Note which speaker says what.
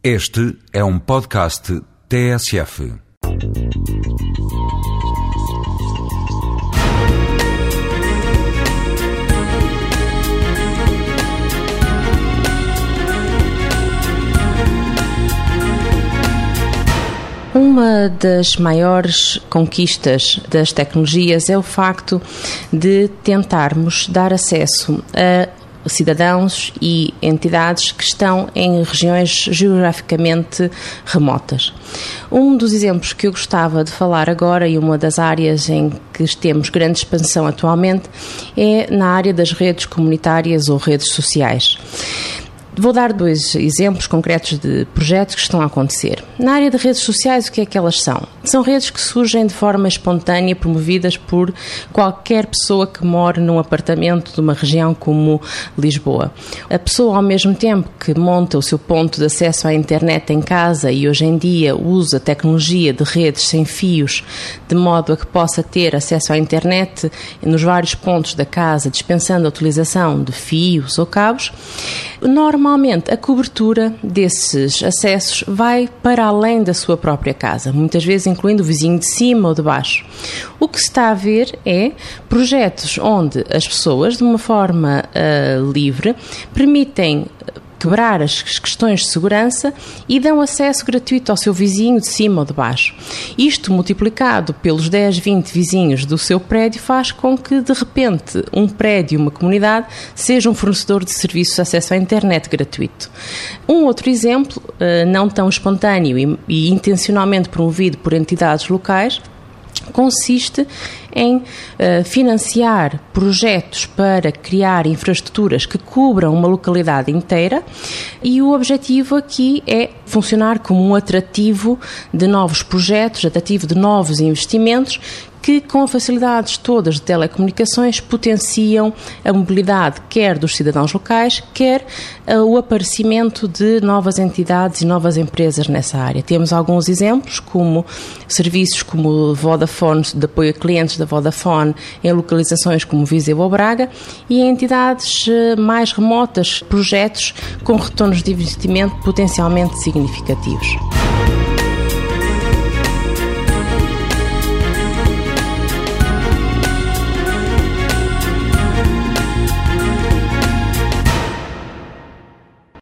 Speaker 1: Este é um podcast TSF.
Speaker 2: Uma das maiores conquistas das tecnologias é o facto de tentarmos dar acesso a cidadãos e entidades que estão em regiões geograficamente remotas. Um dos exemplos que eu gostava de falar agora e uma das áreas em que temos grande expansão atualmente é na área das redes comunitárias ou redes sociais. Vou dar dois exemplos concretos de projetos que estão a acontecer. Na área de redes sociais, o que é que elas são? São redes que surgem de forma espontânea, promovidas por qualquer pessoa que mora num apartamento de uma região como Lisboa. A pessoa, ao mesmo tempo que monta o seu ponto de acesso à internet em casa e hoje em dia usa tecnologia de redes sem fios, de modo a que possa ter acesso à internet nos vários pontos da casa, dispensando a utilização de fios ou cabos, Normalmente, a cobertura desses acessos vai para além da sua própria casa, muitas vezes incluindo o vizinho de cima ou de baixo. O que se está a ver é projetos onde as pessoas, de uma forma uh, livre, permitem quebrar as questões de segurança e dão acesso gratuito ao seu vizinho de cima ou de baixo. Isto multiplicado pelos 10, 20 vizinhos do seu prédio faz com que, de repente, um prédio, uma comunidade, seja um fornecedor de serviços de acesso à internet gratuito. Um outro exemplo, eh, não tão espontâneo e intencionalmente promovido por entidades locais, consiste em uh, financiar projetos para criar infraestruturas que cubram uma localidade inteira e o objetivo aqui é funcionar como um atrativo de novos projetos, atrativo de novos investimentos que, com facilidades todas de telecomunicações, potenciam a mobilidade quer dos cidadãos locais, quer uh, o aparecimento de novas entidades e novas empresas nessa área. Temos alguns exemplos, como serviços como Vodafone, de apoio a clientes da Vodafone, em localizações como Viseu ou Braga, e em entidades uh, mais remotas, projetos com retornos de investimento potencialmente significativos.